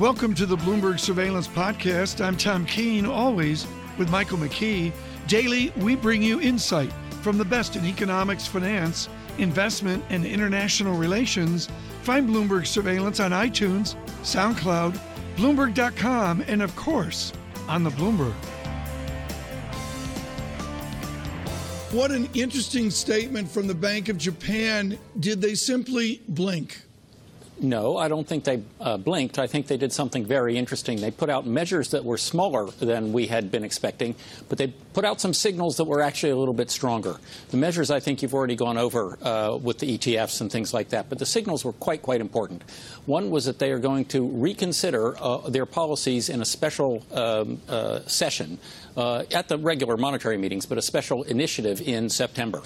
Welcome to the Bloomberg Surveillance Podcast. I'm Tom Keene, always with Michael McKee. Daily, we bring you insight from the best in economics, finance, investment, and international relations. Find Bloomberg Surveillance on iTunes, SoundCloud, Bloomberg.com, and of course, on the Bloomberg. What an interesting statement from the Bank of Japan. Did they simply blink? No, I don't think they uh, blinked. I think they did something very interesting. They put out measures that were smaller than we had been expecting, but they put out some signals that were actually a little bit stronger. The measures I think you've already gone over uh, with the ETFs and things like that, but the signals were quite, quite important. One was that they are going to reconsider uh, their policies in a special um, uh, session uh, at the regular monetary meetings, but a special initiative in September.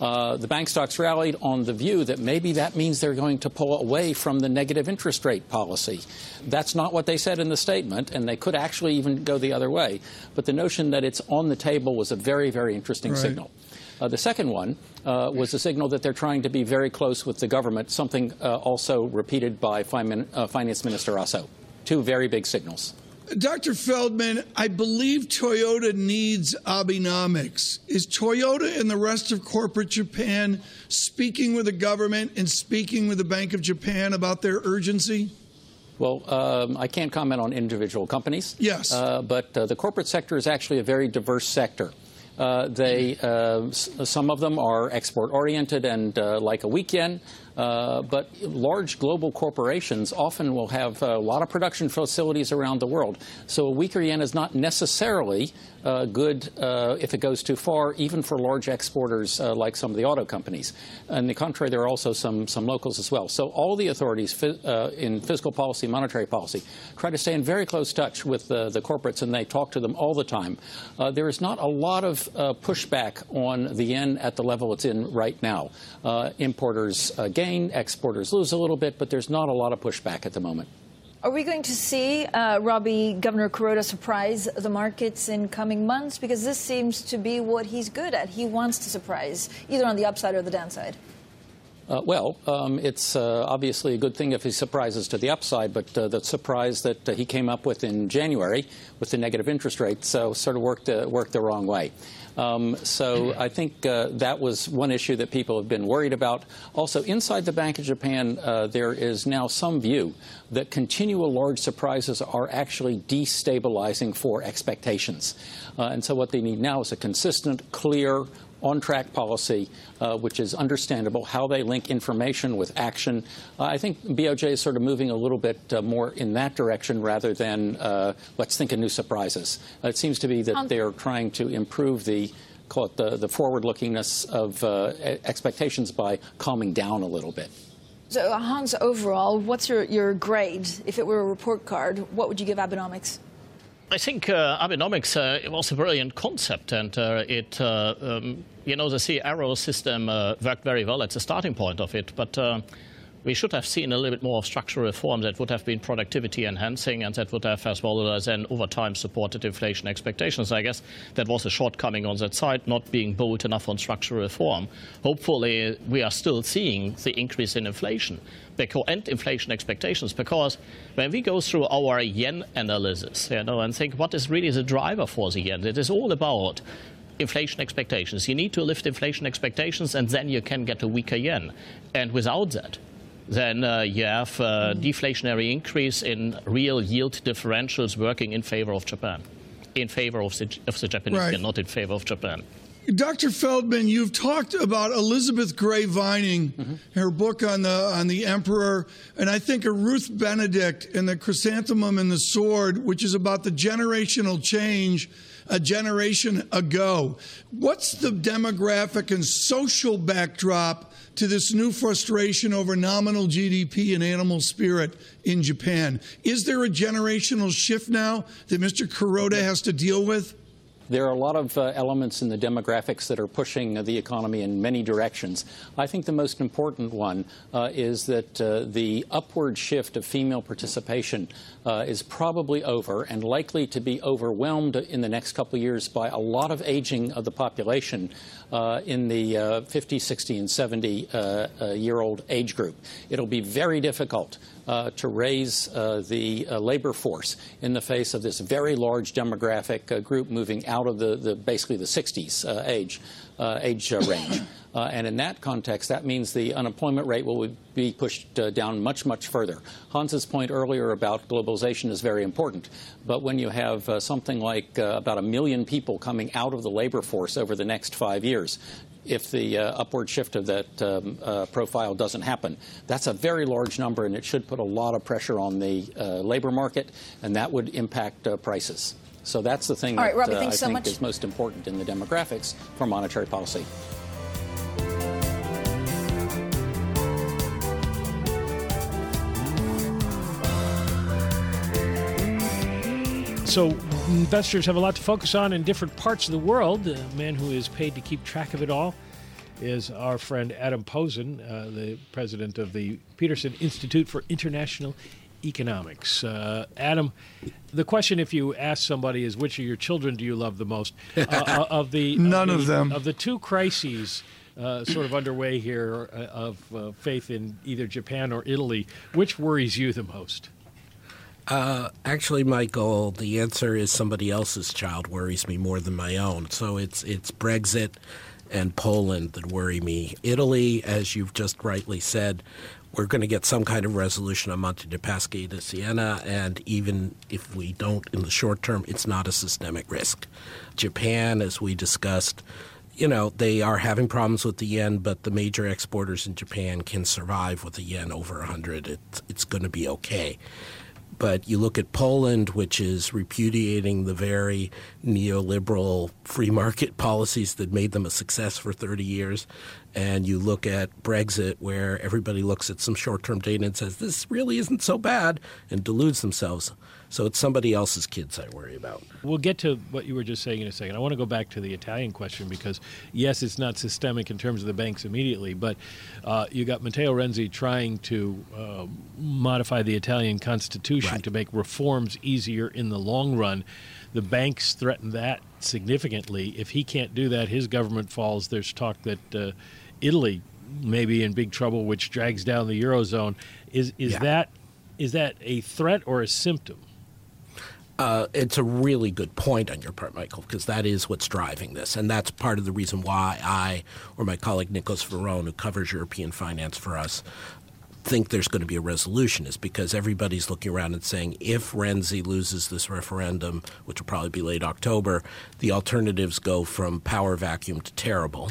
Uh, the bank stocks rallied on the view that maybe that means they're going to pull away from the negative interest rate policy. That's not what they said in the statement, and they could actually even go the other way. But the notion that it's on the table was a very, very interesting right. signal. Uh, the second one uh, was a signal that they're trying to be very close with the government, something uh, also repeated by fin- uh, Finance Minister Aso. Two very big signals. Dr. Feldman, I believe Toyota needs Abenomics. Is Toyota and the rest of corporate Japan speaking with the government and speaking with the Bank of Japan about their urgency? Well, um, I can't comment on individual companies. Yes. Uh, but uh, the corporate sector is actually a very diverse sector. Uh, they, uh, some of them are export oriented and uh, like a weekend. Uh, but large global corporations often will have a lot of production facilities around the world. So a weaker yen is not necessarily uh, good uh, if it goes too far, even for large exporters uh, like some of the auto companies. On the contrary, there are also some, some locals as well. So all the authorities uh, in fiscal policy, monetary policy, try to stay in very close touch with the, the corporates, and they talk to them all the time. there is not a lot of pushback on the yen at the level it's in right now. importers gain exporters lose a little bit, but there's not a lot of pushback at the moment. Are we going to see, uh, Robbie, Governor Kuroda surprise the markets in coming months? Because this seems to be what he's good at. He wants to surprise, either on the upside or the downside. Uh, well, um, it's uh, obviously a good thing if he surprises to the upside, but uh, the surprise that uh, he came up with in January with the negative interest rate so sort of worked, uh, worked the wrong way. Um, so I think uh, that was one issue that people have been worried about. Also, inside the Bank of Japan, uh, there is now some view that continual large surprises are actually destabilizing for expectations. Uh, and so what they need now is a consistent, clear, on track policy, uh, which is understandable, how they link information with action. Uh, I think BOJ is sort of moving a little bit uh, more in that direction rather than uh, let's think of new surprises. it seems to be that um, they're trying to improve the call it the, the forward lookingness of uh, expectations by calming down a little bit. So, Hans, overall, what's your, your grade? If it were a report card, what would you give Abenomics? I think uh, Abenomics uh, was a brilliant concept, and uh, it, uh, um, you know, the CARO system uh, worked very well at the starting point of it, but uh, we should have seen a little bit more of structural reform that would have been productivity enhancing and that would have, as well as then over time, supported inflation expectations. I guess that was a shortcoming on that side, not being bold enough on structural reform. Hopefully, we are still seeing the increase in inflation and inflation expectations because when we go through our yen analysis, you know, and think what is really the driver for the yen, it is all about inflation expectations. You need to lift inflation expectations, and then you can get a weaker yen. And without that, then uh, you have a deflationary increase in real yield differentials working in favor of Japan, in favor of the, of the Japanese right. yen, not in favor of Japan. Dr. Feldman, you've talked about Elizabeth Gray Vining, mm-hmm. her book on the on the emperor, and I think a Ruth Benedict in the Chrysanthemum and the Sword, which is about the generational change a generation ago. What's the demographic and social backdrop to this new frustration over nominal GDP and animal spirit in Japan? Is there a generational shift now that Mr. Kuroda has to deal with? There are a lot of uh, elements in the demographics that are pushing uh, the economy in many directions. I think the most important one uh, is that uh, the upward shift of female participation uh, is probably over and likely to be overwhelmed in the next couple of years by a lot of aging of the population uh, in the 50, 60, and 70 year old age group. It'll be very difficult uh, to raise uh, the uh, labor force in the face of this very large demographic uh, group moving out of the, the basically the 60s uh, age age range. And in that context, that means the unemployment rate will be pushed down much, much further. Hans's point earlier about globalization is very important, but when you have something like about a million people coming out of the labor force over the next five years, if the uh, upward shift of that um, uh, profile doesn't happen. That's a very large number, and it should put a lot of pressure on the uh, labor market, and that would impact uh, prices. So that's the thing right, that Robbie, uh, I so think much. is most important in the demographics for monetary policy. So investors have a lot to focus on in different parts of the world. The man who is paid to keep track of it all is our friend Adam Posen, uh, the president of the Peterson Institute for International Economics. Uh, Adam, the question if you ask somebody is which of your children do you love the most? Uh, uh of the none of, the, of them of the two crises. Uh, sort of underway here uh, of faith in either Japan or Italy. Which worries you the most? Uh, actually, Michael, the answer is somebody else's child worries me more than my own. So it's it's Brexit and Poland that worry me. Italy, as you've just rightly said, we're going to get some kind of resolution on Monte dei Paschi di Siena, and even if we don't in the short term, it's not a systemic risk. Japan, as we discussed, you know, they are having problems with the yen, but the major exporters in Japan can survive with the yen over 100. It's, it's going to be okay. But you look at Poland, which is repudiating the very neoliberal free market policies that made them a success for 30 years, and you look at Brexit, where everybody looks at some short term data and says, this really isn't so bad, and deludes themselves. So it's somebody else's kids I worry about. We'll get to what you were just saying in a second. I want to go back to the Italian question because, yes, it's not systemic in terms of the banks immediately, but uh, you got Matteo Renzi trying to uh, modify the Italian constitution right. to make reforms easier in the long run. The banks threaten that significantly. If he can't do that, his government falls. There's talk that uh, Italy may be in big trouble, which drags down the eurozone. Is is yeah. that is that a threat or a symptom? Uh, it's a really good point on your part, Michael, because that is what's driving this. And that's part of the reason why I, or my colleague Nicolas Véron, who covers European finance for us, think there's going to be a resolution is because everybody's looking around and saying if Renzi loses this referendum, which will probably be late October, the alternatives go from power vacuum to terrible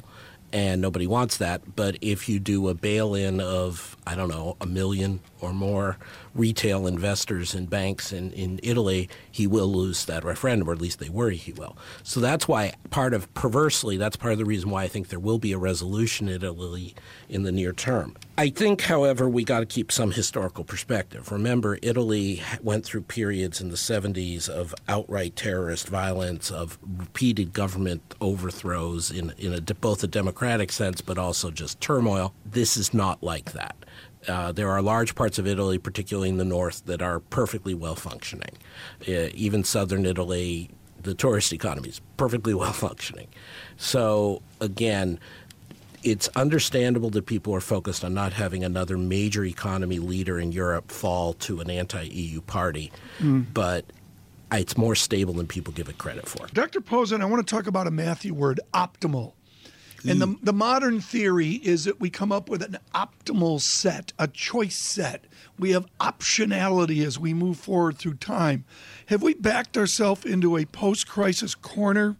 and nobody wants that. But if you do a bail in of, I don't know, a million or more retail investors and banks in, in Italy, he will lose that referendum, or at least they worry he will. So that's why, part of perversely, that's part of the reason why I think there will be a resolution in Italy in the near term. I think, however, we got to keep some historical perspective. Remember, Italy went through periods in the 70s of outright terrorist violence, of repeated government overthrows in, in a, both a democratic sense but also just turmoil. This is not like that. Uh, there are large parts of Italy, particularly in the north, that are perfectly well functioning. Uh, even southern Italy, the tourist economy is perfectly well functioning. So, again, it's understandable that people are focused on not having another major economy leader in Europe fall to an anti EU party, mm. but it's more stable than people give it credit for. Dr. Posen, I want to talk about a Matthew word, optimal. And the, mm. the modern theory is that we come up with an optimal set, a choice set. We have optionality as we move forward through time. Have we backed ourselves into a post crisis corner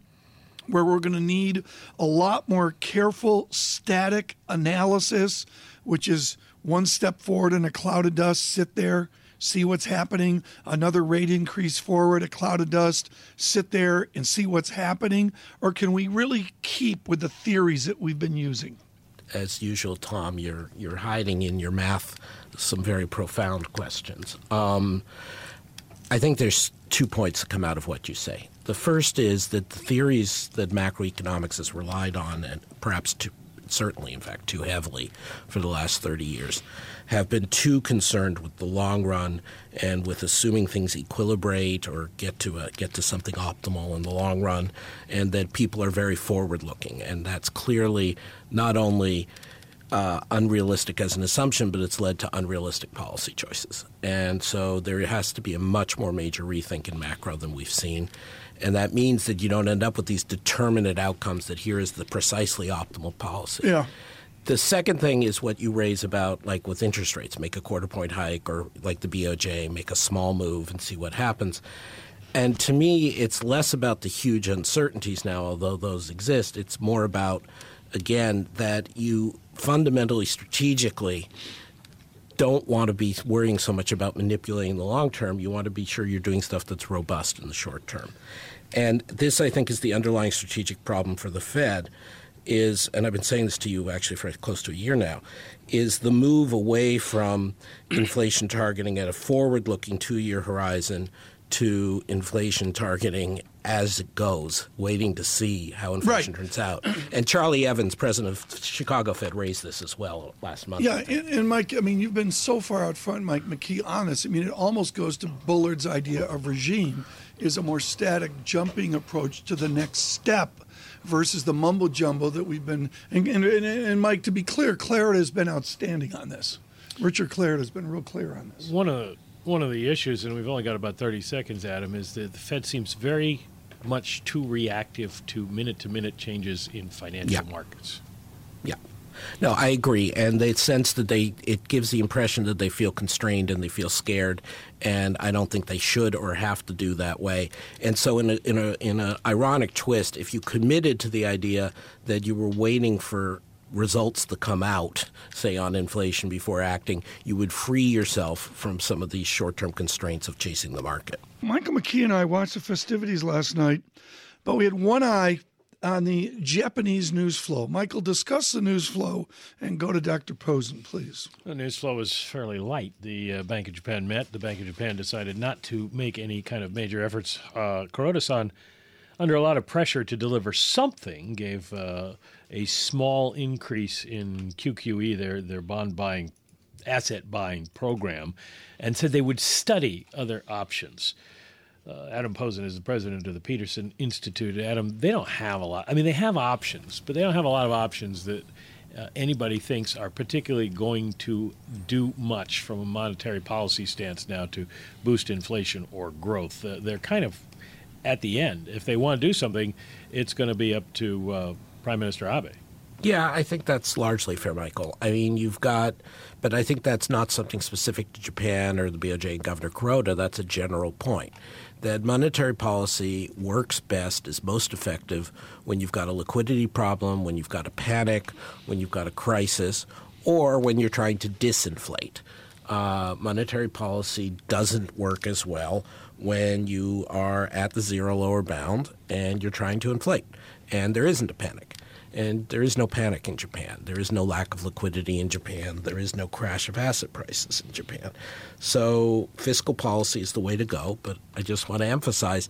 where we're going to need a lot more careful, static analysis, which is one step forward in a cloud of dust, sit there, see what's happening, another rate increase forward, a cloud of dust, sit there and see what's happening? Or can we really keep with the theories that we've been using? As usual, Tom, you're you're hiding in your math some very profound questions. Um, I think there's two points that come out of what you say. The first is that the theories that macroeconomics has relied on, and perhaps too, certainly, in fact, too heavily for the last 30 years, have been too concerned with the long run and with assuming things equilibrate or get to a, get to something optimal in the long run, and that people are very forward looking, and that's clearly not only uh, unrealistic as an assumption, but it's led to unrealistic policy choices. And so there has to be a much more major rethink in macro than we've seen. And that means that you don't end up with these determinate outcomes that here is the precisely optimal policy. Yeah. The second thing is what you raise about, like with interest rates, make a quarter point hike, or like the BOJ, make a small move and see what happens. And to me, it's less about the huge uncertainties now, although those exist. It's more about, again, that you fundamentally, strategically, don't want to be worrying so much about manipulating the long term. You want to be sure you're doing stuff that's robust in the short term. And this, I think, is the underlying strategic problem for the Fed. Is and I've been saying this to you actually for close to a year now, is the move away from inflation targeting at a forward-looking two-year horizon to inflation targeting as it goes, waiting to see how inflation Right. turns out. And Charlie Evans, president of Chicago Fed, raised this as well last month. Yeah, and, and Mike, I mean, you've been so far out front, Mike McKee, on this. I mean, it almost goes to Bullard's idea of regime is a more static, jumping approach to the next step versus the mumbo jumbo that we've been. And, and, and, and Mike, to be clear, Clarida has been outstanding on this. Richard Clarida has been real clear on this. One of one of the issues, and we've only got about 30 seconds, Adam, is that the Fed seems very much too reactive to minute to minute changes in financial Yeah. markets. No, I agree, and they sense that they it gives the impression that they feel constrained and they feel scared, and I don't think they should or have to do that way. And so, in a in a in a ironic twist, if you committed to the idea that you were waiting for results to come out, say on inflation before acting, you would free yourself from some of these short term constraints of chasing the market. Michael McKee and I watched the festivities last night, but we had one eye on the Japanese news flow. Michael, discuss the news flow and go to Dr. Posen, please. The news flow was fairly light. The uh, Bank of Japan met. The Bank of Japan decided not to make any kind of major efforts. Uh, Kuroda-san, under a lot of pressure to deliver something, gave uh, a small increase in QQE, their their bond buying, asset buying program, and said they would study other options. Uh, Adam Posen is the president of the Peterson Institute. Adam, they don't have a lot. I mean, they have options, but they don't have a lot of options that uh, anybody thinks are particularly going to do much from a monetary policy stance now to boost inflation or growth. Uh, they're kind of at the end. If they want to do something, it's going to be up to uh, Prime Minister Abe. Yeah, I think that's largely fair, Michael. I mean, you've got, but I think that's not something specific to Japan or the BOJ and Governor Kuroda. That's a general point. That monetary policy works best, is most effective when you've got a liquidity problem, when you've got a panic, when you've got a crisis, or when you're trying to disinflate. Uh, monetary policy doesn't work as well when you are at the zero lower bound and you're trying to inflate, and there isn't a panic. And there is no panic in Japan. There is no lack of liquidity in Japan. There is no crash of asset prices in Japan. So fiscal policy is the way to go. But I just want to emphasize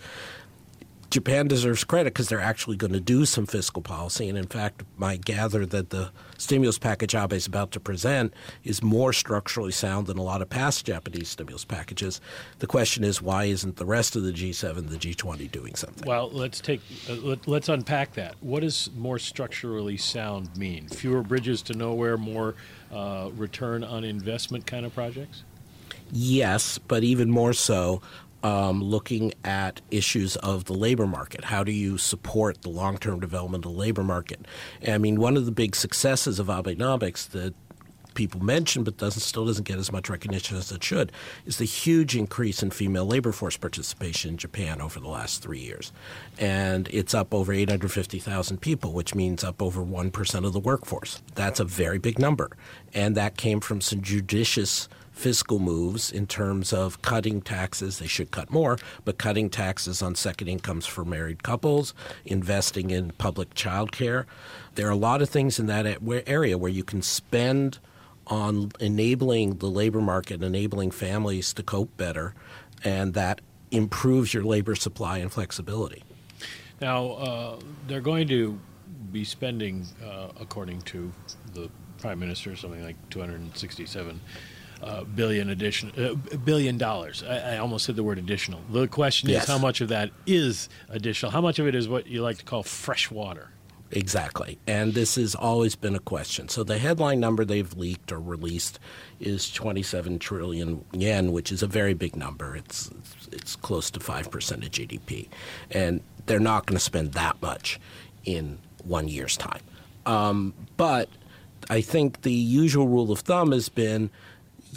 Japan deserves credit because they're actually going to do some fiscal policy. And in fact, I gather that the stimulus package Abe is about to present is more structurally sound than a lot of past Japanese stimulus packages. The question is, why isn't the rest of the G7, the G20 doing something? Well, let's take uh, let, let's unpack that. What does more structurally sound mean? Fewer bridges to nowhere, more uh, return on investment kind of projects. Yes, but even more so, um, looking at issues of the labor market. How do you support the long term development of the labor market? I mean, one of the big successes of Abenomics that people mention but doesn't still doesn't get as much recognition as it should is the huge increase in female labor force participation in Japan over the last three years. And it's up over 850,000 people, which means up over 1% of the workforce. That's a very big number. And that came from some judicious fiscal moves in terms of cutting taxes. They should cut more, but cutting taxes on second incomes for married couples, investing in public child care. There are a lot of things in that area where you can spend on enabling the labor market, enabling families to cope better, and that improves your labor supply and flexibility. Now, uh, they're going to be spending, uh, according to the prime minister, something like 267 uh, billion addition uh, billion dollars. I, I, almost said the word additional. The question Yes. is how much of that is additional? How much of it is what you like to call fresh water? Exactly. And this has always been a question. So the headline number they've leaked or released is 27 trillion yen, which is a very big number. It's it's close to 5% of GDP. And they're not going to spend that much in one year's time. Um, but I think the usual rule of thumb has been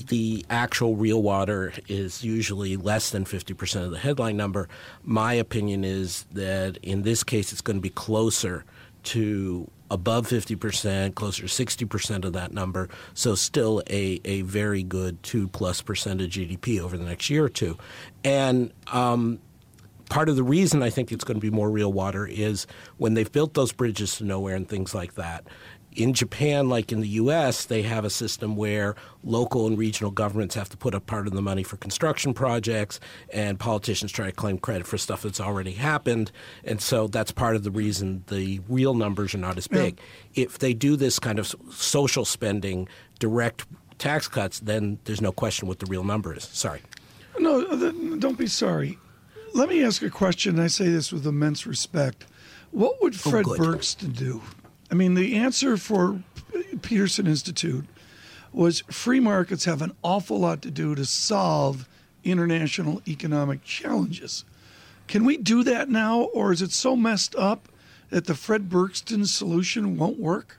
the actual real water is usually less than 50% of the headline number. My opinion is that in this case, it's going to be closer to above 50%, closer to 60% of that number. So, still a, a very good 2 plus percent of GDP over the next year or two. And um, part of the reason I think it's going to be more real water is when they've built those bridges to nowhere and things like that, in Japan, like in the U.S., they have a system where local and regional governments have to put up part of the money for construction projects, and politicians try to claim credit for stuff that's already happened. And so that's part of the reason the real numbers are not as big. Yeah. If they do this kind of social spending, direct tax cuts, then there's no question what the real number is. Sorry. No, don't be sorry. Let me ask a question. I say this with immense respect. What would oh, Fred oh, Bergsten do? I mean, the answer for Peterson Institute was free markets have an awful lot to do to solve international economic challenges. Can we do that now, or is it so messed up that the Fred Bergsten solution won't work?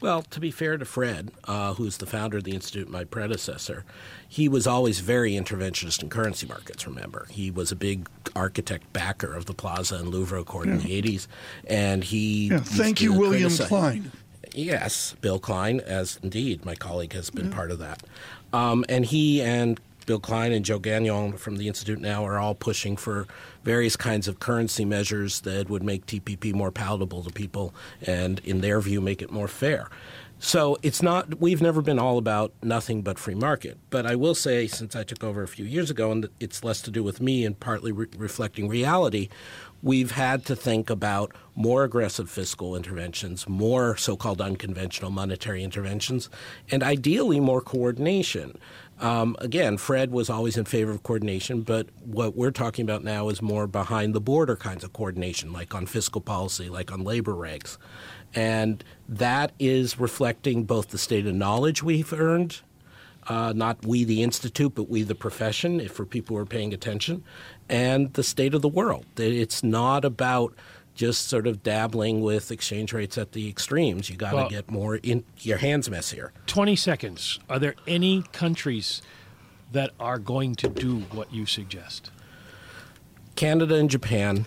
Well, to be fair to Fred, uh, who's the founder of the Institute, my predecessor, he was always very interventionist in currency markets, remember. He was a big architect backer of the Plaza and Louvre Accord yeah. in the 80s. And he. Yeah, thank you, William criticize. Klein. Yes, Bill Klein, as indeed my colleague has been yeah. part of that. Um, and he and Bill Klein and Joe Gagnon from the Institute now are all pushing for various kinds of currency measures that would make TPP more palatable to people and, in their view, make it more fair. So it's not, we've never been all about nothing but free market. But I will say, since I took over a few years ago, and it's less to do with me and partly re- reflecting reality, we've had to think about more aggressive fiscal interventions, more so called unconventional monetary interventions, and ideally more coordination. Um, again, Fred was always in favor of coordination, but what we're talking about now is more behind the border kinds of coordination, like on fiscal policy, like on labor regs. And that is reflecting both the state of knowledge we've earned, uh, not we the institute, but we the profession, if for people who are paying attention, and the state of the world. It's not about just sort of dabbling with exchange rates at the extremes. You got to well, get more in your hands messier. 20 seconds. Are there any countries that are going to do what you suggest? Canada and Japan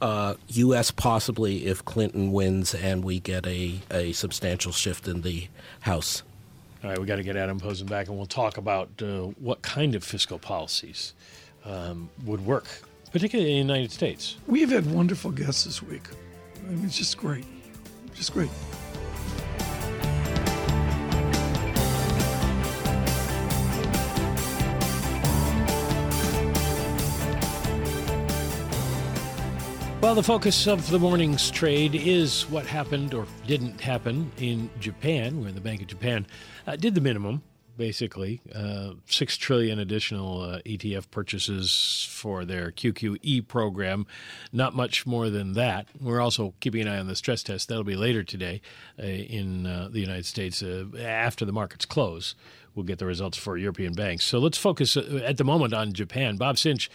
uh, U.S. possibly if Clinton wins and we get a, a substantial shift in the House. All right, we got to get Adam Posen back, and we'll talk about uh, what kind of fiscal policies um, would work, particularly in the United States. We've had wonderful guests this week. I mean, it's just great, just great. Well, the focus of the morning's trade is what happened or didn't happen in Japan, where the Bank of Japan uh, did the minimum, basically uh, six trillion additional uh, ETF purchases for their QQE program. Not much more than that. We're also keeping an eye on the stress test. That'll be later today uh, in uh, the United States uh, after the markets close. We'll get the results for European banks. So let's focus at the moment on Japan. Bob Sinche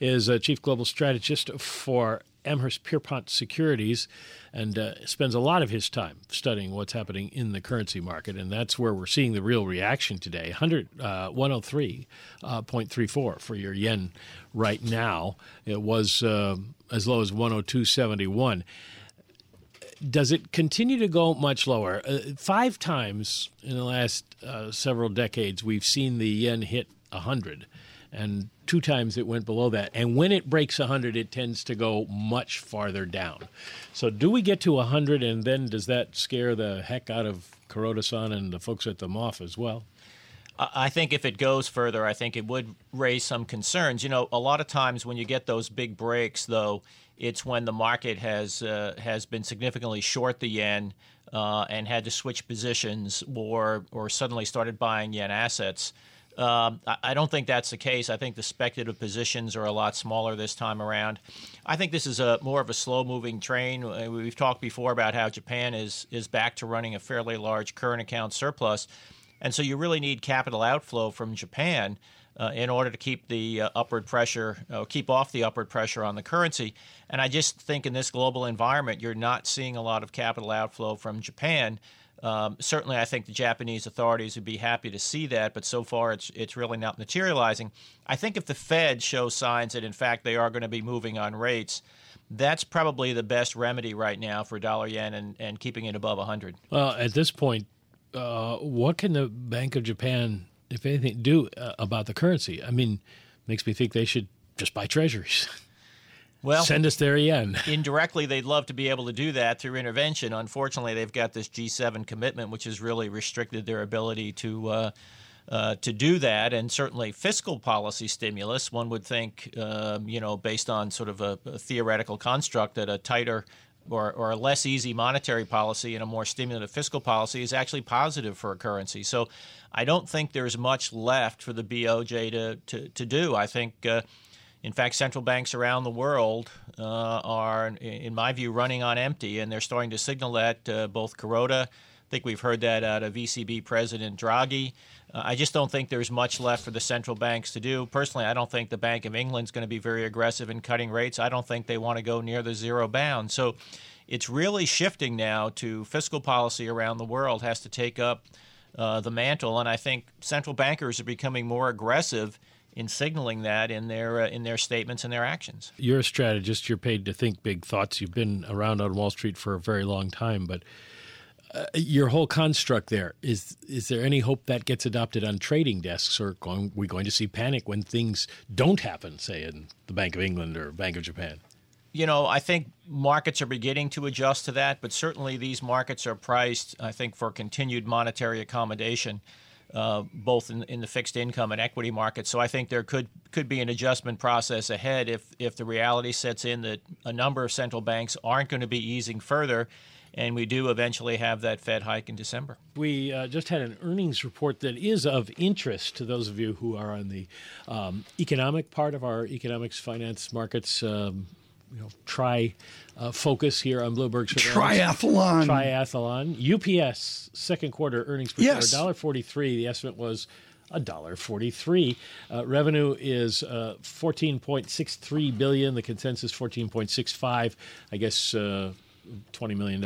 is a chief global strategist for Amherst Pierpont Securities and uh, spends a lot of his time studying what's happening in the currency market. And that's where we're seeing the real reaction today 100, uh, 103.34 uh, for your yen right now. It was uh, as low as 102.71 does it continue to go much lower? Uh, five times in the last uh, several decades, we've seen the yen hit 100 and two times it went below that. And when it breaks 100, it tends to go much farther down. So, do we get to 100, and then does that scare the heck out of Kuroda-san and the folks at the MOF as well? I think if it goes further, I think it would raise some concerns. You know, a lot of times when you get those big breaks, though, it's when the market has uh, has been significantly short the yen uh, and had to switch positions or or suddenly started buying yen assets Um, I, don't think that's the case. I think the speculative positions are a lot smaller this time around. I think this is a more of a slow-moving train. Uh, We've talked before about how Japan is is back to running a fairly large current account surplus, and so you really need capital outflow from Japan. Uh, in order to keep the uh, upward pressure, uh, keep off the upward pressure on the currency. And I just think in this global environment, you're not seeing a lot of capital outflow from Japan. Um, certainly, I think the Japanese authorities would be happy to see that, but so far it's it's really not materializing. I think if the Fed shows signs that in fact they are going to be moving on rates, that's probably the best remedy right now for dollar yen and, and keeping it above 100. Well, at this point, uh, what can the Bank of Japan, if anything, do uh, about the currency? I mean, makes me think they should just buy treasuries. Well, Send us their yen. indirectly, they'd love to be able to do that through intervention. Unfortunately, they've got this G7 commitment, which has really restricted their ability to. Uh, uh, to do that, and certainly fiscal policy stimulus, one would think, um, you know, based on sort of a, a theoretical construct that a tighter or, or a less easy monetary policy and a more stimulative fiscal policy is actually positive for a currency. So I don't think there's much left for the BOJ to, to, to do. I think, uh, in fact, central banks around the world uh, are, in my view, running on empty, and they're starting to signal that uh, both Kuroda, I think we've heard that out of ECB President Draghi. Uh, I just don't think there's much left for the central banks to do. Personally, I don't think the Bank of England's going to be very aggressive in cutting rates. I don't think they want to go near the zero bound. So it's really shifting now to fiscal policy around the world has to take up uh, the mantle, and I think central bankers are becoming more aggressive in signaling that in their uh, in their statements and their actions. You're a strategist. You're paid to think big thoughts. You've been around on Wall Street for a very long time, but uh, your whole construct there is is there any hope that gets adopted on trading desks or are we going to see panic when things don't happen say in the bank of england or bank of japan you know i think markets are beginning to adjust to that but certainly these markets are priced i think for continued monetary accommodation uh, both in, in the fixed income and equity markets. So I think there could could be an adjustment process ahead if if the reality sets in that a number of central banks aren't going to be easing further, and we do eventually have that Fed hike in December. We uh, just had an earnings report that is of interest to those of you who are on the um, economic part of our economics, finance, markets. Um, you know, try uh, focus here on Bloomberg. Triathlon. Triathlon. UPS second quarter earnings per Yes. share, $1.43. The estimate was $1.43. Uh, revenue is uh, 14.63 billion. The consensus 14.65. I guess uh, $20 million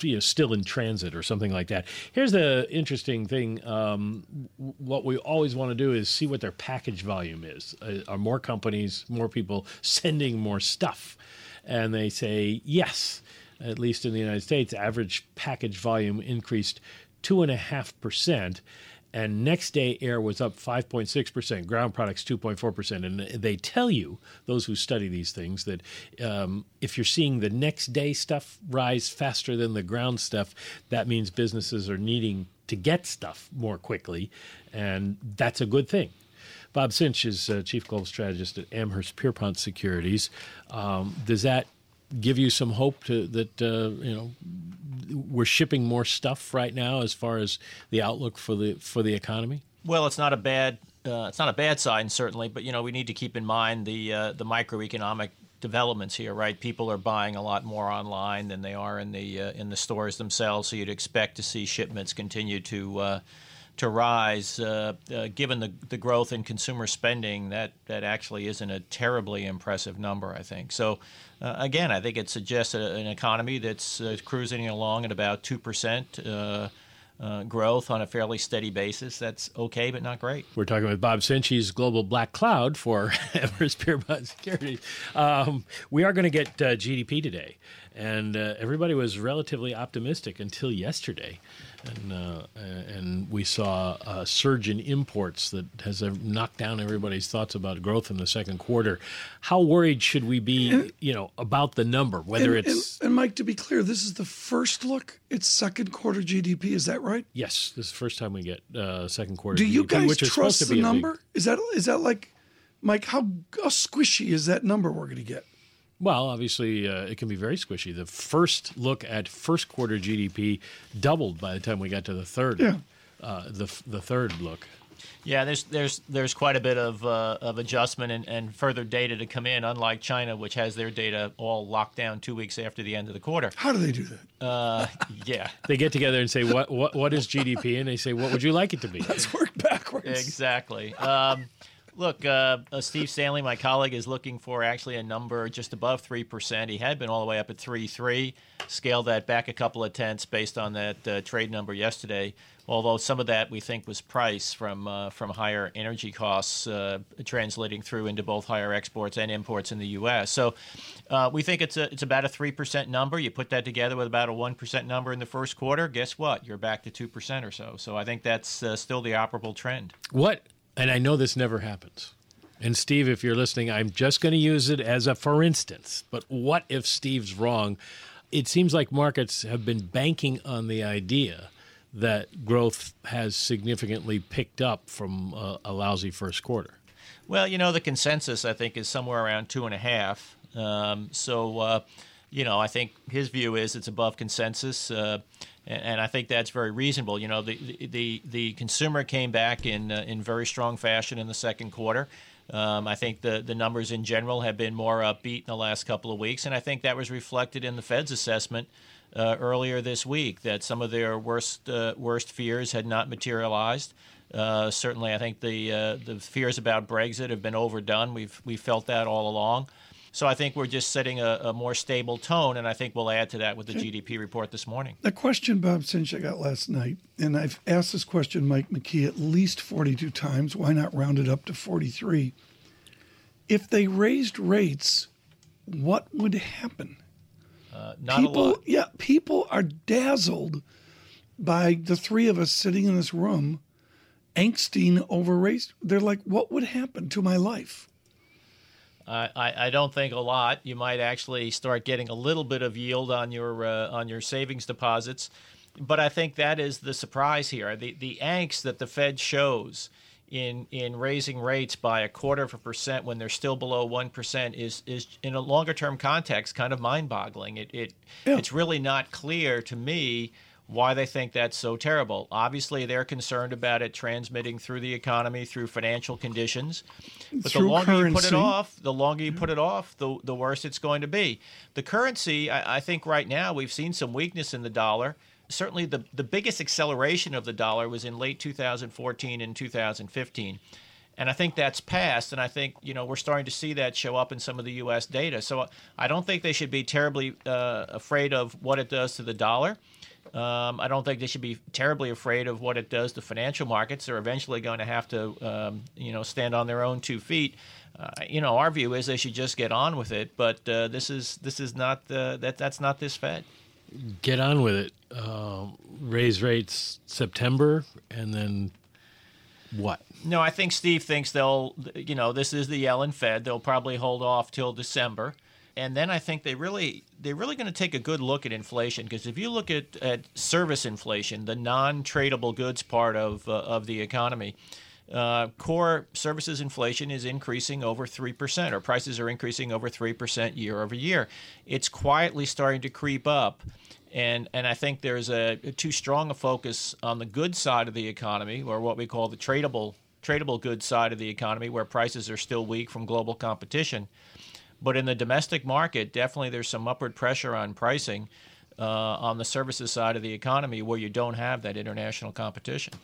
you know, still in transit or something like that. Here's the interesting thing. Um, what we always want to do is see what their package volume is. Uh, are more companies, more people sending more stuff? And they say yes. At least in the United States, average package volume increased two and a half percent and next day air was up 5.6%, ground products 2.4%. And they tell you, those who study these things, that um, if you're seeing the next day stuff rise faster than the ground stuff, that means businesses are needing to get stuff more quickly. And that's a good thing. Bob Sinche is uh, Chief Global Strategist at Amherst Pierpont Securities. Um, does that give you some hope to, that, uh, you know, we're shipping more stuff right now as far as the outlook for the for the economy? Well, it's not a bad uh, it's not a bad sign certainly, but you know we need to keep in mind the uh, the microeconomic developments here, right? People are buying a lot more online than they are in the uh, in the stores themselves, so you'd expect to see shipments continue to uh, to rise. Uh, uh, given the the growth in consumer spending, that that actually isn't a terribly impressive number, I think. So. Uh, again, I think it suggests a, an economy that's uh, cruising along at about two percent uh, uh, growth on a fairly steady basis. That's okay, but not great. We're talking with Bob Sinche. He's global black cloud for Amherst Pierpont Securities. Um, we are going to get GDP today, and uh, everybody was relatively optimistic until yesterday, and uh, and we saw a surge in imports that has uh, knocked down everybody's thoughts about growth in the second quarter. How worried should we be, you know, about the number? Whether and, it's and, and Mike, to be clear, this is the first look. It's second quarter GDP. Is that right? yes, this is the first time we get uh, second quarter. Do you guys trust the be a big- number? Is that is that like, Mike? How, how squishy is that number we're going to get? Well, obviously, uh, it can be very squishy. The first look at first quarter GDP doubled by the time we got to the third. Yeah. Uh, the the third look. Yeah, there's there's there's quite a bit of uh, of adjustment and, and further data to come in. Unlike China, which has their data all locked down two weeks after the end of the quarter. How do they do that? Uh, yeah, They get together and say, "What what what is GDP?" And they say, "What would you like it to be?" Let's work backwards. exactly. Um, look, uh, uh, Steve Stanley, my colleague, is looking for actually a number just above three percent. He had been all the way up at three three. Scaled that back a couple of tenths based on that uh, trade number yesterday. Although some of that we think was price from uh, from higher energy costs uh, translating through into both higher exports and imports in the U.S. So uh, we think it's a it's about a three percent number. You put that together with about a one percent number in the first quarter. Guess what? You're back to two percent or so. So I think that's still the operable trend. What? And I know this never happens. And Steve, if you're listening, I'm just going to use it as a for instance. But what if Steve's wrong? It seems like markets have been banking on the idea that growth has significantly picked up from uh, a lousy first quarter. Well, you know, the consensus I think is somewhere around two and a half. Um, so, uh, you know, I think his view is it's above consensus, uh, and, I think that's very reasonable. You know, the the the consumer came back in uh, in very strong fashion in the second quarter. Um, I think the the numbers in general have been more upbeat in the last couple of weeks, and I think that was reflected in the Fed's assessment uh, earlier this week that some of their worst uh, worst fears had not materialized. Uh, certainly, I think the uh, the fears about Brexit have been overdone. We've we felt that all along. So I think we're just setting a, a, more stable tone, and I think we'll add to that with the. GDP report this morning. The question Bob Sinche I got last night, and I've asked this question Mike McKee at least 42 times. Why not round it up to 43? If they raised rates, what would happen? Uh, not people, a lot. Yeah, people are dazzled by the three of us sitting in this room, angsting over race. They're like, what would happen to my life? I, I don't think a lot. You might actually start getting a little bit of yield on your uh, on your savings deposits, but I think that is the surprise here. The the angst that the Fed shows in in raising rates by a quarter of a percent when they're still below one percent is is in a longer term context kind of mind boggling. It it yeah. it's really not clear to me why they think that's so terrible. Obviously, they're concerned about it transmitting through the economy, through financial conditions. But through the longer currency. you put it off, the longer you put it off, the, the worse it's going to be. The currency, I, I think right now we've seen some weakness in the dollar. Certainly, the, the biggest acceleration of the dollar was in late 2014 and 2015. And I think that's passed, and I think you know we're starting to see that show up in some of the U.S. data. So I don't think they should be terribly uh, afraid of what it does to the dollar. Um, I don't think they should be terribly afraid of what it does to financial markets. They're eventually going to have to, um, you know, stand on their own two feet. Uh, you know, our view is they should just get on with it. But uh, this is this is not uh, that that's not this Fed. Get on with it. Um, raise rates September, and then what? No, I think Steve thinks they'll. You know, this is the Yellen Fed. They'll probably hold off till December and then I think they really they're really going to take a good look at inflation because if you look at, at service inflation, the non-tradable goods part of uh, of the economy, uh, core services inflation is increasing over three percent, or prices are increasing over three percent year over year. It's quietly starting to creep up. And, and I think there's a, a too strong a focus on the good side of the economy, or what we call the tradable tradable goods side of the economy, where prices are still weak from global competition. But in the domestic market, definitely there's some upward pressure on pricing uh, on the services side of the economy where you don't have that international competition.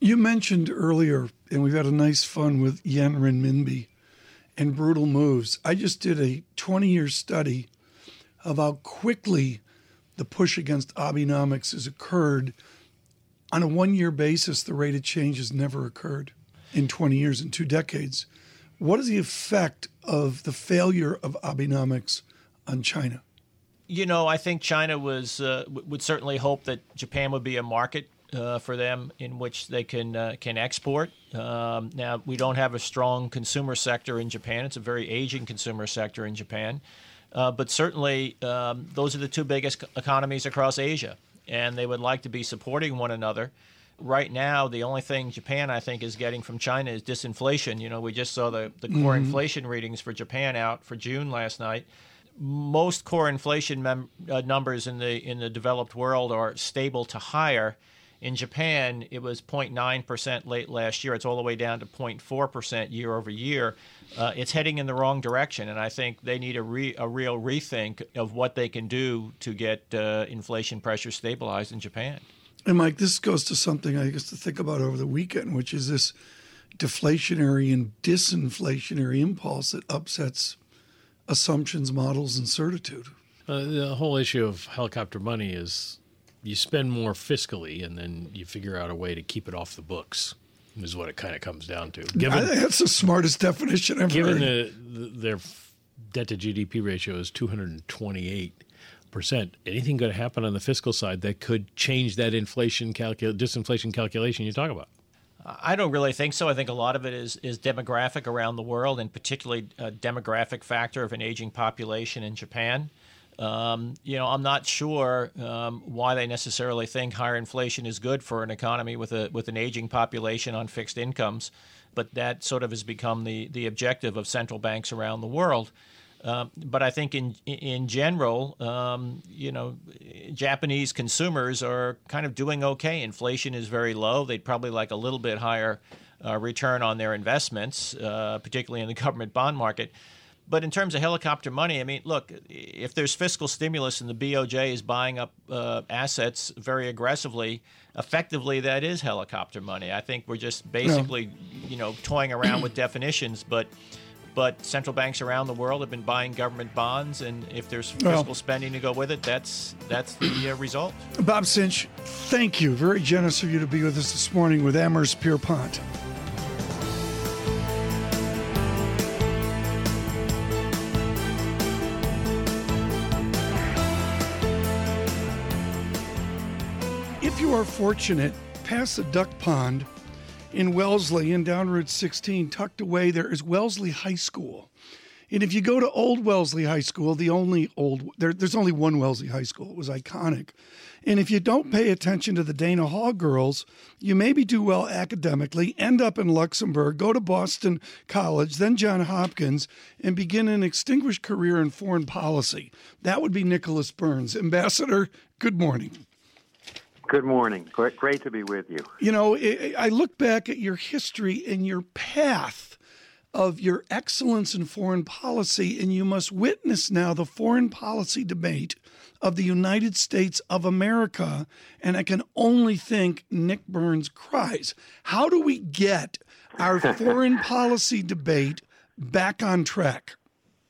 You mentioned earlier, and we've had a nice fun with yen renminbi and brutal moves. I just did a 20 year study of how quickly the push against Abenomics has occurred. On a one year basis, the rate of change has never occurred in 20 years, in two decades. What is the effect of the failure of Abenomics on China? You know, I think China was uh, would certainly hope that Japan would be a market uh, for them in which they can uh, can export. Um, now, we don't have a strong consumer sector in Japan. It's a very aging consumer sector in Japan. Uh, but certainly, um, those are the two biggest economies across Asia, and they would like to be supporting one another right now, the only thing Japan, I think, is getting from China is disinflation. You know, we just saw the, the core mm-hmm. inflation readings for Japan out for June last night. Most core inflation mem- uh, numbers in the in the developed world are stable to higher. In Japan, it was 0.9% late last year. It's all the way down to 0.4% year over year. Uh, it's heading in the wrong direction, and I think they need a, re- a real rethink of what they can do to get uh, inflation pressure stabilized in Japan. And Mike, this goes to something I used to think about over the weekend, which is this deflationary and disinflationary impulse that upsets assumptions, models, and certitude. Uh, the whole issue of helicopter money is you spend more fiscally and then you figure out a way to keep it off the books is what it kind of comes down to. Given, I think that's the smartest definition ever. Given the, the, their debt to GDP ratio is 228 percent, anything going to happen on the fiscal side that could change that inflation calcul- disinflation calculation you talk about? I don't really think so. I think a lot of it is is demographic around the world, and particularly a demographic factor of an aging population in Japan. Um, you know, I'm not sure um, why they necessarily think higher inflation is good for an economy with a with an aging population on fixed incomes, but that sort of has become the the objective of central banks around the world. Um, but I think in in general, um, you know, Japanese consumers are kind of doing okay. Inflation is very low. They'd probably like a little bit higher uh, return on their investments, uh, particularly in the government bond market. But in terms of helicopter money, I mean, look, if there's fiscal stimulus and the BOJ is buying up uh, assets very aggressively, effectively that is helicopter money. I think we're just basically, you know, toying around with definitions, but but central banks around the world have been buying government bonds, and if there's fiscal well, spending to go with it, that's that's the uh, result. Bob Sinche, thank you. Very generous of you to be with us this morning with Amherst Pierpont. Fortunate, past the duck pond in Wellesley and down Route 16, tucked away there is Wellesley High School. And if you go to Old Wellesley High School, the only old there, there's only one Wellesley High School. It was iconic. And if you don't pay attention to the Dana Hall girls, you maybe do well academically, end up in Luxembourg, go to Boston College, then Johns Hopkins, and begin an extinguished career in foreign policy. That would be Nicholas Burns. Ambassador, good morning. Good morning. Great to be with you. You know, I look back at your history and your path of your excellence in foreign policy, and you must witness now the foreign policy debate of the United States of America. And I can only think Nick Burns cries. How do we get our foreign policy debate back on track?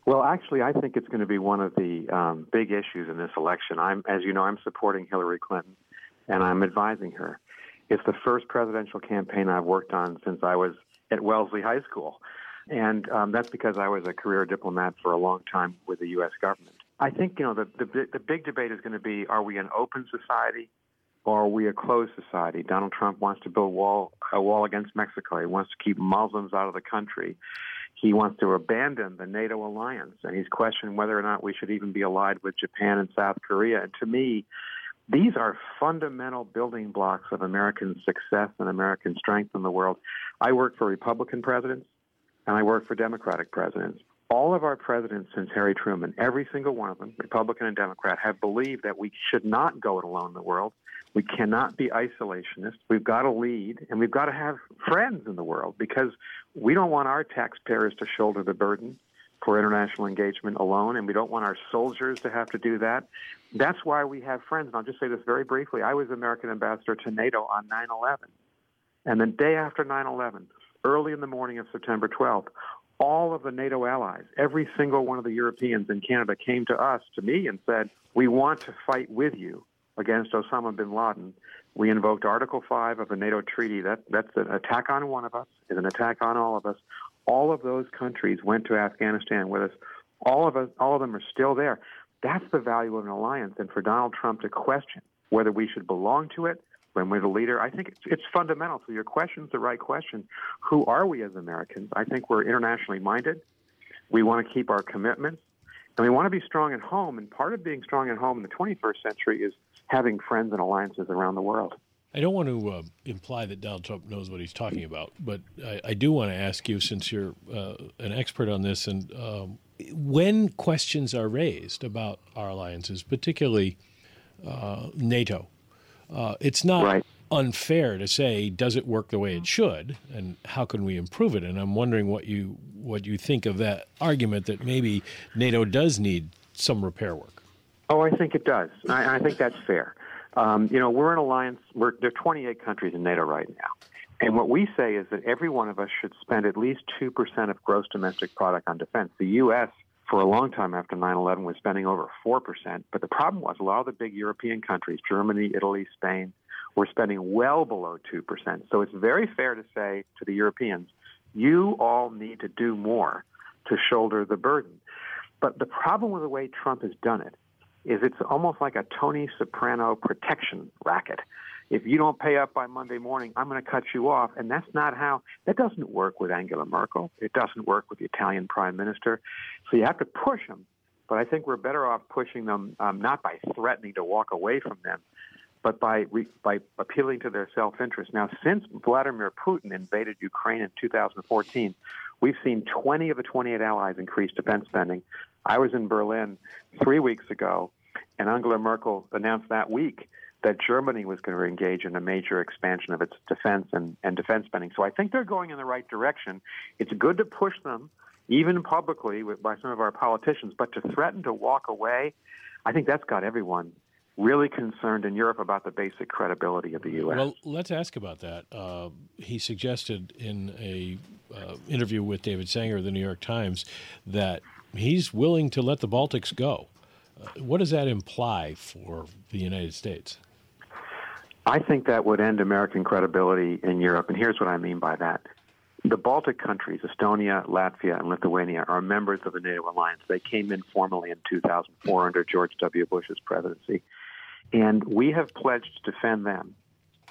Well, actually, I think it's going to be one of the um, big issues in this election. I'm, as you know, I'm supporting Hillary Clinton and I'm advising her. It's the first presidential campaign I've worked on since I was at Wellesley High School. And um, that's because I was a career diplomat for a long time with the U.S. government. I think, you know, the, the, the big debate is going to be are we an open society or are we a closed society? Donald Trump wants to build wall, a wall against Mexico. He wants to keep Muslims out of the country. He wants to abandon the NATO alliance, and he's questioning whether or not we should even be allied with Japan and South Korea. And to me, these are fundamental building blocks of American success and American strength in the world. I work for Republican presidents and I work for Democratic presidents. All of our presidents since Harry Truman, every single one of them, Republican and Democrat, have believed that we should not go it alone in the world. We cannot be isolationists. We've got to lead and we've got to have friends in the world because we don't want our taxpayers to shoulder the burden for international engagement alone, and we don't want our soldiers to have to do that. That's why we have friends. And I'll just say this very briefly. I was American ambassador to NATO on 9 11. And the day after 9 11, early in the morning of September 12th, all of the NATO allies, every single one of the Europeans and Canada came to us, to me, and said, We want to fight with you against Osama bin Laden. We invoked Article 5 of the NATO treaty. That, that's an attack on one of us, is an attack on all of us. All of those countries went to Afghanistan with us. All of us, all of them are still there. That's the value of an alliance. And for Donald Trump to question whether we should belong to it when we're the leader, I think it's, it's fundamental. So your question's the right question. Who are we as Americans? I think we're internationally minded. We want to keep our commitments. And we want to be strong at home. And part of being strong at home in the 21st century is having friends and alliances around the world. I don't want to uh, imply that Donald Trump knows what he's talking about, but I, I do want to ask you, since you're uh, an expert on this, and um, when questions are raised about our alliances, particularly uh, NATO, uh, it's not right. unfair to say does it work the way it should and how can we improve it? And i'm wondering what you what you think of that argument that maybe nato does need some repair work. Oh i think it does. I, I think that's fair. Um, you know we're an alliance we're, there are 28 countries in nato right now and what we say is that every one of us should spend at least 2% of gross domestic product on defense the us for a long time after 9-11 was spending over 4% but the problem was a lot of the big european countries germany italy spain we're spending well below 2%. So it's very fair to say to the Europeans, you all need to do more to shoulder the burden. But the problem with the way Trump has done it is it's almost like a Tony Soprano protection racket. If you don't pay up by Monday morning, I'm going to cut you off. And that's not how, that doesn't work with Angela Merkel. It doesn't work with the Italian prime minister. So you have to push them. But I think we're better off pushing them um, not by threatening to walk away from them, but by re, by appealing to their self-interest. Now, since Vladimir Putin invaded Ukraine in 2014, we've seen 20 of the 28 allies increase defense spending. I was in Berlin three weeks ago, and Angela Merkel announced that week that Germany was going to engage in a major expansion of its defense and, and defense spending. So I think they're going in the right direction. It's good to push them, even publicly with, by some of our politicians, but to threaten to walk away, I think that's got everyone really concerned in Europe about the basic credibility of the U.S. Well, let's ask about that. Uh, he suggested in a uh, interview with David Sanger of the New York Times that he's willing to let the Baltics go. Uh, what does that imply for the United States? I think that would end American credibility in Europe, and here's what I mean by that. The Baltic countries, Estonia, Latvia, and Lithuania, are members of the NATO alliance. They came in formally in 2004 under George W. Bush's presidency. And we have pledged to defend them,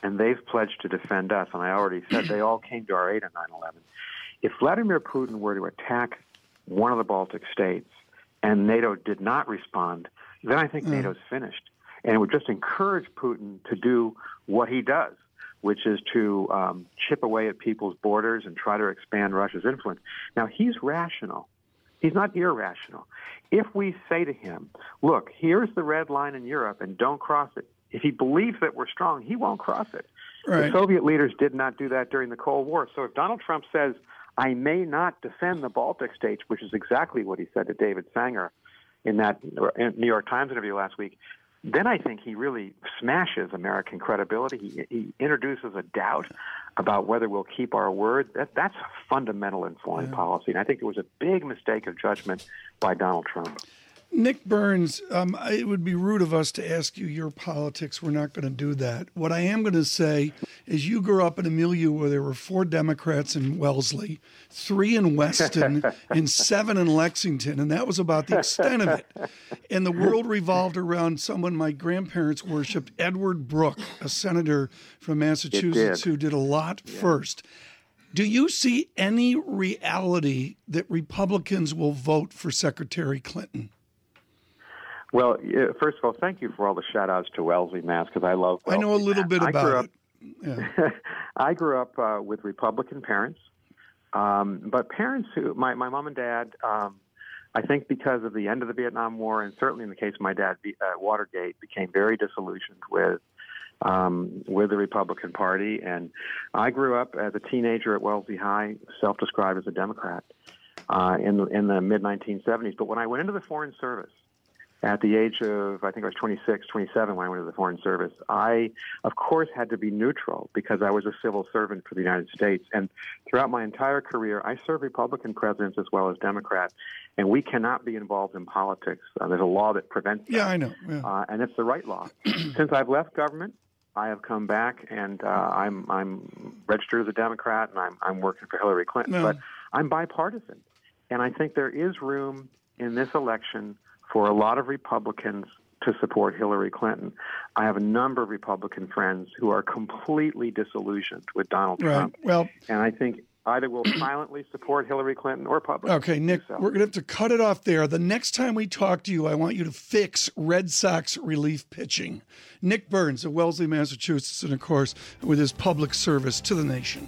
and they've pledged to defend us. And I already said they all came to our aid on 9 11. If Vladimir Putin were to attack one of the Baltic states and NATO did not respond, then I think mm. NATO's finished. And it would just encourage Putin to do what he does, which is to um, chip away at people's borders and try to expand Russia's influence. Now, he's rational. He's not irrational. If we say to him, look, here's the red line in Europe and don't cross it, if he believes that we're strong, he won't cross it. Right. The Soviet leaders did not do that during the Cold War. So if Donald Trump says, I may not defend the Baltic states, which is exactly what he said to David Sanger in that New York Times interview last week, then I think he really smashes American credibility. He, he introduces a doubt about whether we'll keep our word. That, that's fundamental in foreign yeah. policy. And I think it was a big mistake of judgment by Donald Trump. Nick Burns, um, it would be rude of us to ask you your politics. We're not going to do that. What I am going to say is you grew up in a milieu where there were four Democrats in Wellesley, three in Weston, and seven in Lexington, and that was about the extent of it. And the world revolved around someone my grandparents worshipped, Edward Brooke, a senator from Massachusetts did. who did a lot yeah. first. Do you see any reality that Republicans will vote for Secretary Clinton? Well, first of all, thank you for all the shout outs to Wellesley, Mass, because I love Wellesley, I know a little Mass. bit about it. Yeah. I grew up uh, with Republican parents, um, but parents who, my, my mom and dad, um, I think because of the end of the Vietnam War, and certainly in the case of my dad, uh, Watergate, became very disillusioned with um, with the Republican Party. And I grew up as a teenager at Wellesley High, self-described as a Democrat uh, in the, in the mid 1970s. But when I went into the Foreign Service, at the age of, I think I was 26, 27 when I went to the Foreign Service, I, of course, had to be neutral because I was a civil servant for the United States. And throughout my entire career, I served Republican presidents as well as Democrats. And we cannot be involved in politics. Uh, there's a law that prevents that. Yeah, I know. Yeah. Uh, and it's the right law. Since I've left government, I have come back and uh, I'm I'm registered as a Democrat and I'm I'm working for Hillary Clinton, no. but I'm bipartisan, and I think there is room in this election for a lot of Republicans to support Hillary Clinton. I have a number of Republican friends who are completely disillusioned with Donald right. Trump. Well, and I think either will silently support Hillary Clinton or publicly. Okay, Nick, so. we're going to have to cut it off there. The next time we talk to you, I want you to fix Red Sox relief pitching. Nick Burns of Wellesley, Massachusetts, and of course, with his public service to the nation.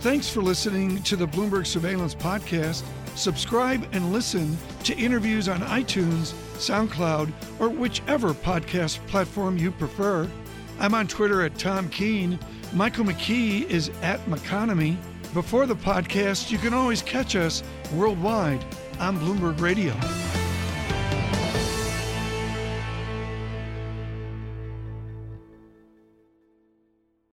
Thanks for listening to the Bloomberg Surveillance Podcast. Subscribe and listen to interviews on iTunes, SoundCloud, or whichever podcast platform you prefer. I'm on Twitter at Tom Keene. Michael McKee is at McKeonomy. Before the podcast, you can always catch us worldwide on Bloomberg Radio.